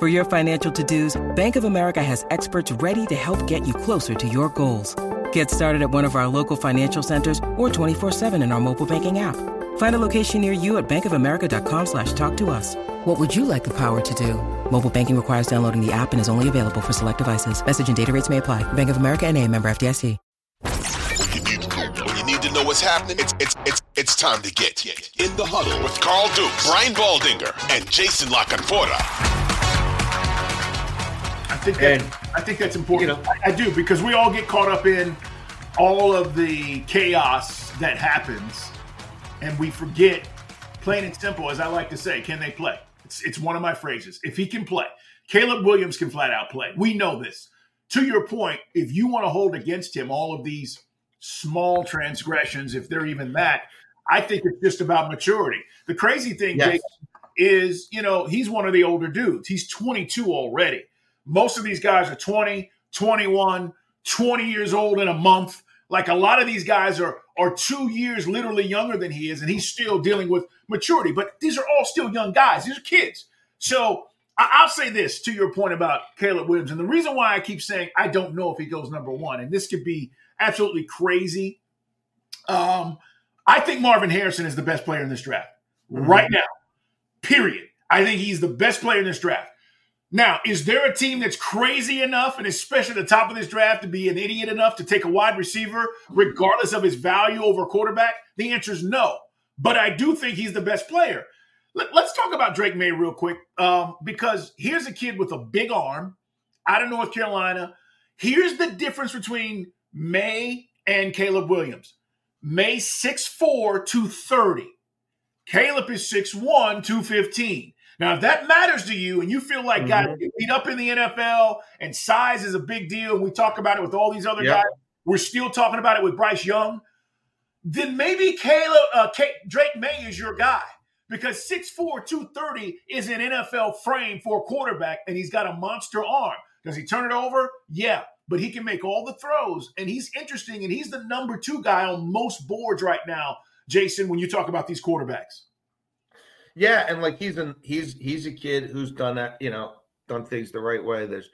For your financial to-dos, Bank of America has experts ready to help get you closer to your goals. Get started at one of our local financial centers or 24-7 in our mobile banking app. Find a location near you at bankofamerica.com slash talk to us. What would you like the power to do? Mobile banking requires downloading the app and is only available for select devices. Message and data rates may apply. Bank of America and a member FDIC. When you need, to know what's happening, it's, it's, it's, it's time to get in the huddle with Carl Dukes, Brian Baldinger, and Jason La Canfora. I think that, And, I think that's important. you know- I, I do because we all get caught up in all of the chaos that happens, and we forget, plain and simple, as I like to say, can they play? It's it's one of my phrases. If he can play, Caleb Williams can flat out play. We know this. To your point, if you want to hold against him all of these small transgressions, if they're even that, I think it's just about maturity. The crazy thing, Yes. Jake, is you know he's one of the older dudes. He's 22 already. Most of these guys are 20, 21, 20 years old in a month. Like a lot of these guys are are two years literally younger than he is, and he's still dealing with maturity. But these are all still young guys. These are kids. So I- I'll say this to your point about Caleb Williams, and the reason why I keep saying I don't know if he goes number one, and this could be absolutely crazy. Um, I think Marvin Harrison is the best player in this draft right now. Period. I think he's the best player in this draft. Now, is there a team that's crazy enough, and especially at the top of this draft, to be an idiot enough to take a wide receiver, regardless of his value over quarterback? The answer is no. But I do think he's the best player. Let, us talk about Drake Maye real quick, um, because here's a kid with a big arm out of North Carolina. Here's the difference between Maye and Caleb Williams. Maye 6'4, 230. Caleb is 6'1, 215. Now, if that matters to you and you feel like guys get beat up in the NFL and size is a big deal, and we talk about it with all these other Yep. guys, we're still talking about it with Bryce Young, then maybe Caleb, uh, Drake Maye is your guy because 6'4, 230 is an NFL frame for a quarterback, and he's got a monster arm. Does he turn it over? Yeah, but he can make all the throws, and he's interesting, and he's the number two guy on most boards right now, Jason, when you talk about these quarterbacks. Yeah, and like he's an he's he's a kid who's done that, you know, done things the right way. There's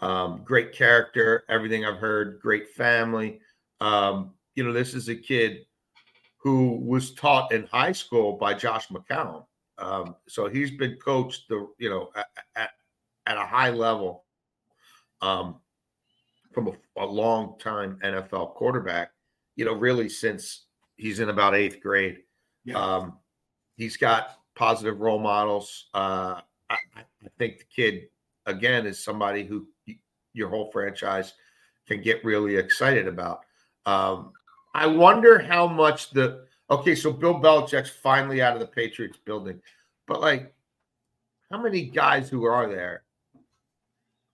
um great character, everything I've heard, great family. Um, you know, this is a kid who was taught in high school by Josh McCown. Um, so he's been coached the you know at, at, at a high level um from a, a long time NFL quarterback, you know, really since he's in about eighth grade. Yeah. Um, he's got positive role models. Uh, I, I think the kid, again, is somebody who your whole franchise can get really excited about. Um, I wonder how much the okay, so Bill Belichick's finally out of the Patriots building, but like, how many guys who are there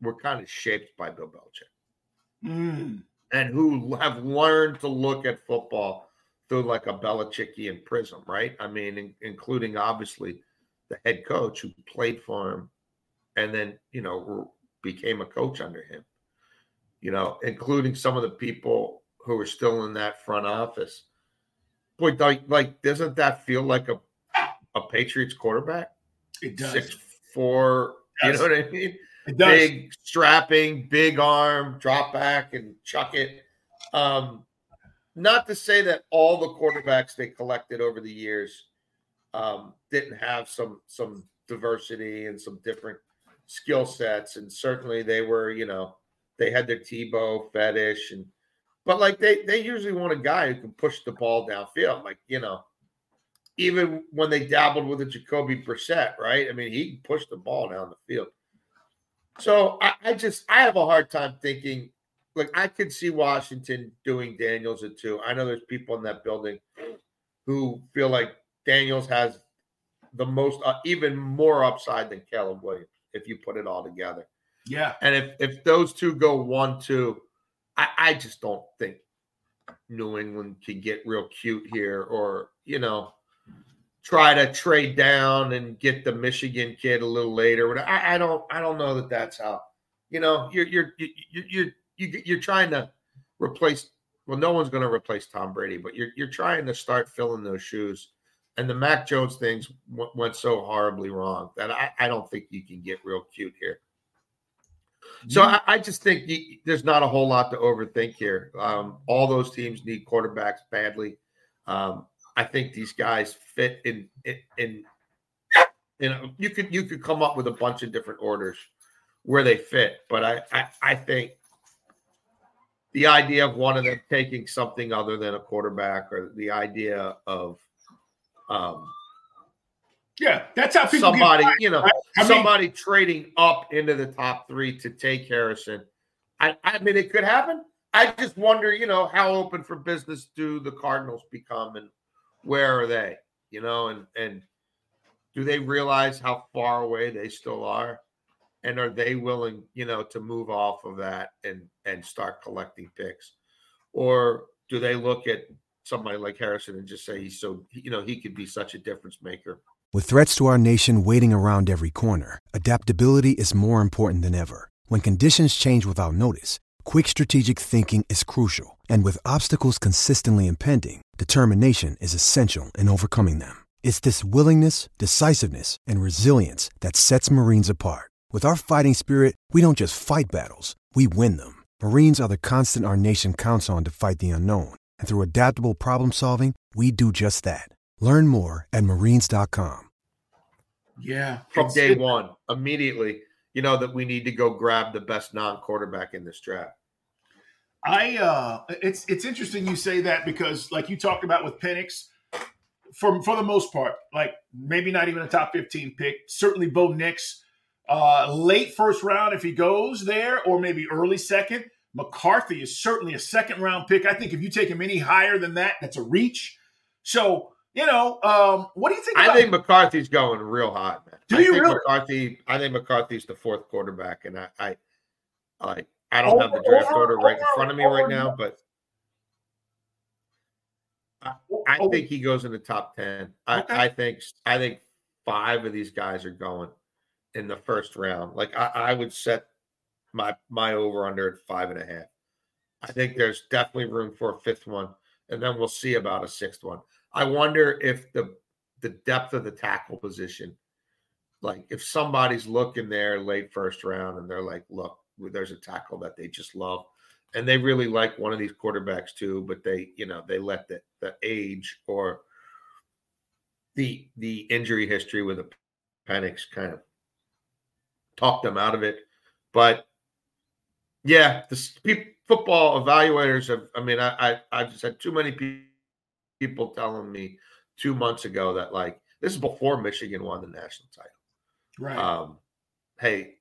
were kind of shaped by Bill Belichick? Mm. and who have learned to look at football through like a Belichickian prism, right? I mean, in- including obviously the head coach who played for him and then, you know, became a coach under him, you know, including some of the people who are still in that front office. Boy, like, like doesn't that feel like a, a Patriots quarterback? It does. Six, four, you know what I mean? It does. big strapping, big arm, drop back and chuck it. Um, not to say that all the quarterbacks they collected over the years um, didn't have some some diversity and some different skill sets, and certainly they were, you know, they had their Tebow fetish, and but like they they usually want a guy who can push the ball downfield. Like you know, even when they dabbled with a Jacoby Brissett, right? I mean, he pushed the ball down the field. So I, I just I have a hard time thinking. Like I could see Washington doing Daniels at two. I know there's people in that building who feel like Daniels has the most, uh, even more upside than Caleb Williams if you put it all together. Yeah. And if if those two go one two, I, I just don't think New England can get real cute here, or you know, try to trade down and get the Michigan kid a little later. But I, I don't I don't know that that's how. You know, you're you're you're you're you're, you're trying to replace. Well, no one's going to replace Tom Brady, but you're you're trying to start filling those shoes. And the Mac Jones things w- went so horribly wrong that I, I don't think you can get real cute here. So I, I just think you, there's not a whole lot to overthink here. Um, all those teams need quarterbacks badly. Um, I think these guys fit in in, in you know you could you could come up with a bunch of different orders where they fit, but I I, I think the idea of one of them taking something other than a quarterback or the idea of um yeah, that's how people somebody, get, you know, I mean, somebody trading up into the top three to take Harrison. I, I mean, it could happen. I just wonder, you know, how open for business do the Cardinals become, and where are they? You know, and and do they realize how far away they still are, and are they willing, you know, to move off of that and and start collecting picks, or do they look at somebody like Harrison and just say he's so, you know, he could be such a difference maker? With threats to our nation waiting around every corner, adaptability is more important than ever. When conditions change without notice, quick strategic thinking is crucial. And with obstacles consistently impending, determination is essential in overcoming them. It's this willingness, decisiveness, and resilience that sets Marines apart. With our fighting spirit, we don't just fight battles, we win them. Marines are the constant our nation counts on to fight the unknown. And through adaptable problem solving, we do just that. Learn more at marines.com. Yeah. From day one, immediately, you know that we need to go grab the best non-quarterback in this draft. I uh it's it's interesting you say that because like you talked about with Penix, for for the most part, like maybe not even a top 15 pick, certainly Bo Nix, uh late first round if he goes there, or maybe early second. McCarthy is certainly a second round pick. I think if you take him any higher than that, that's a reach. So, you know, um, what do you think I think McCarthy's going real hot, man. Do I you think really? McCarthy, I think McCarthy's the fourth quarterback, and I, I, like, I don't have the draft over- order right in front of me right over- now, but I over- think he goes in the top ten. I, Okay. I think I think five of these guys are going in the first round. Like I, I would set my my over under at five and a half. I think there's definitely room for a fifth one, and then we'll see about a sixth one. I wonder if the the depth of the tackle position, like if somebody's looking there late first round and they're like, look, there's a tackle that they just love, and they really like one of these quarterbacks too, but they, you know, they let the the age or the the injury history with the Penix kind of talk them out of it. But yeah, the football evaluators have. I mean, I, I I've just had too many pe- people telling me two months ago that like this is before Michigan won the national title. right? Um, hey,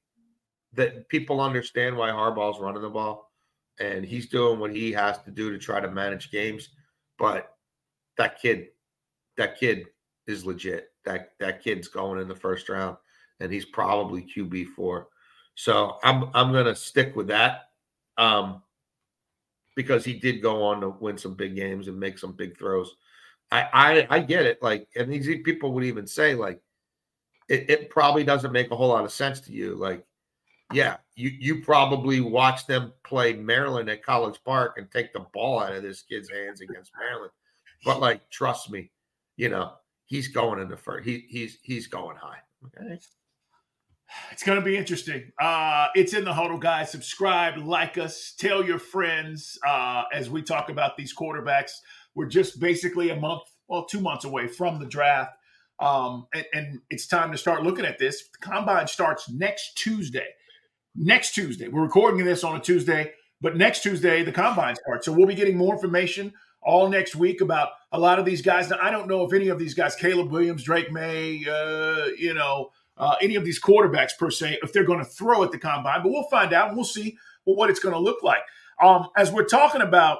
that people understand why Harbaugh's running the ball, and he's doing what he has to do to try to manage games. But that kid, that kid is legit. That that kid's going in the first round, and he's probably QB four. So I'm I'm gonna stick with that, um, because he did go on to win some big games and make some big throws. I I, I get it. Like, and these people would even say like, it, it probably doesn't make a whole lot of sense to you. Like, yeah, you you probably watch them play Maryland at College Park and take the ball out of this kid's hands against Maryland. But like, trust me, you know he's going in the first. He he's he's going high. Okay. It's going to be interesting. Uh, it's in the huddle, guys. Subscribe, like us, tell your friends uh, as we talk about these quarterbacks. We're just basically a month, well, two months away from the draft. Um, and, and it's time to start looking at this. The combine starts next Tuesday. next Tuesday. We're recording this on a Tuesday, but next Tuesday the combine starts. So we'll be getting more information all next week about a lot of these guys. Now I don't know if any of these guys, Caleb Williams, Drake Maye, uh, you know, uh, any of these quarterbacks per se, if they're going to throw at the combine, but we'll find out. And We'll see what it's going to look like. Um, as we're talking about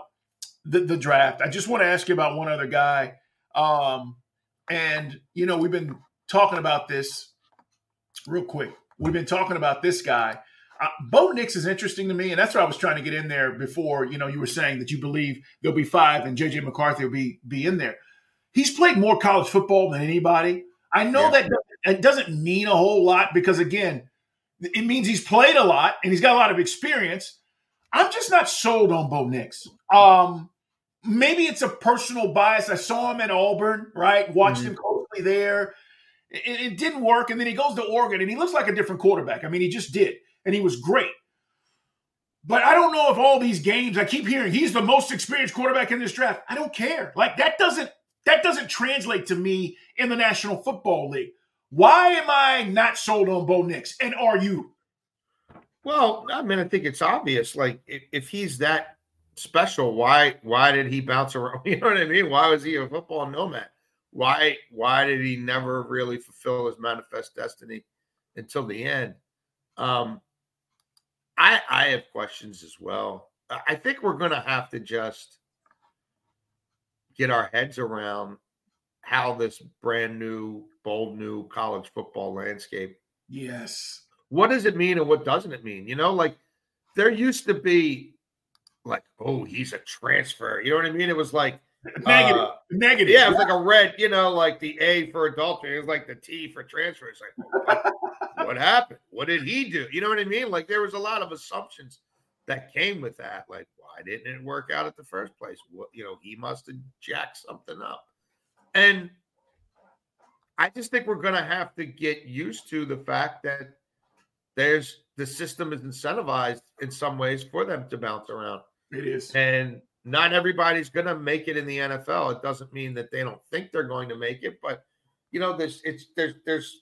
the, the, draft, I just want to ask you about one other guy. Um, and you know, we've been talking about this real quick. We've been talking about this guy. Uh, Bo Nix is interesting to me, and that's what I was trying to get in there before. You know, you were saying that you believe there'll be five, and JJ McCarthy will be be in there. He's played more college football than anybody. I know yeah. that it doesn't mean a whole lot because again, it means he's played a lot and he's got a lot of experience. I'm just not sold on Bo Nix. Um, maybe it's a personal bias. I saw him at Auburn, right? Watched mm-hmm. him closely there. It, it, didn't work, and then he goes to Oregon, and he looks like a different quarterback. I mean, he just did, and he was great. But I don't know if all these games I keep hearing he's the most experienced quarterback in this draft. I don't care. Like that doesn't that doesn't translate to me in the National Football League. Why am I not sold on Bo Nix? And are you? Well, I mean, I think it's obvious. Like, if, if he's that special, why why did he bounce around? You know what I mean? Why was he a football nomad? Why why did he never really fulfill his manifest destiny until the end? Um, I I have questions as well. I think we're to have to just get our heads around how this brand new, bold new college football landscape. Yes. What does it mean and what doesn't it mean? You know, like there used to be like, oh, he's a transfer. You know what I mean? It was like negative, uh, negative. Yeah, it was like a red, you know, like the A for adultery. It was like the T for transfer. It's like, what happened? What did he do? You know what I mean? Like there was a lot of assumptions that came with that. Like, why didn't it work out at the first place? What you know, he must have jacked something up. And I just think we're gonna have to get used to the fact that there's the system is incentivized in some ways for them to bounce around. It is. And not everybody's going to make it in the NFL. It doesn't mean that they don't think they're going to make it, but you know, there's it's there's there's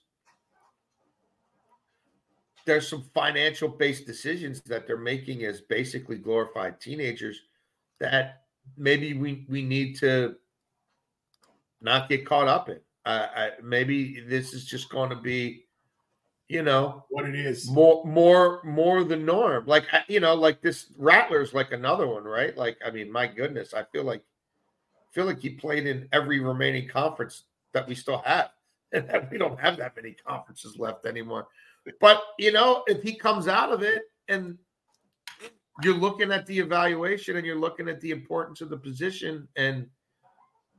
there's some financial based decisions that they're making as basically glorified teenagers that maybe we we need to not get caught up in. Uh, I, maybe this is just going to be you know what it is. more more more the norm. Like you know like this Rattler's like another one right? Like i mean my goodness i feel like I feel like he played in every remaining conference that we still have. And that we don't have that many conferences left anymore. But you know if he comes out of it and you're looking at the evaluation and you're looking at the importance of the position and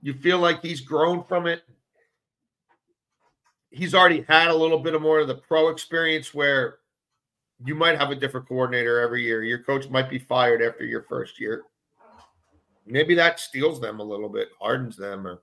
you feel like he's grown from it he's already had a little bit of more of the pro experience where you might have a different coordinator every year. Your coach might be fired after your first year. Maybe that steels them a little bit, hardens them, or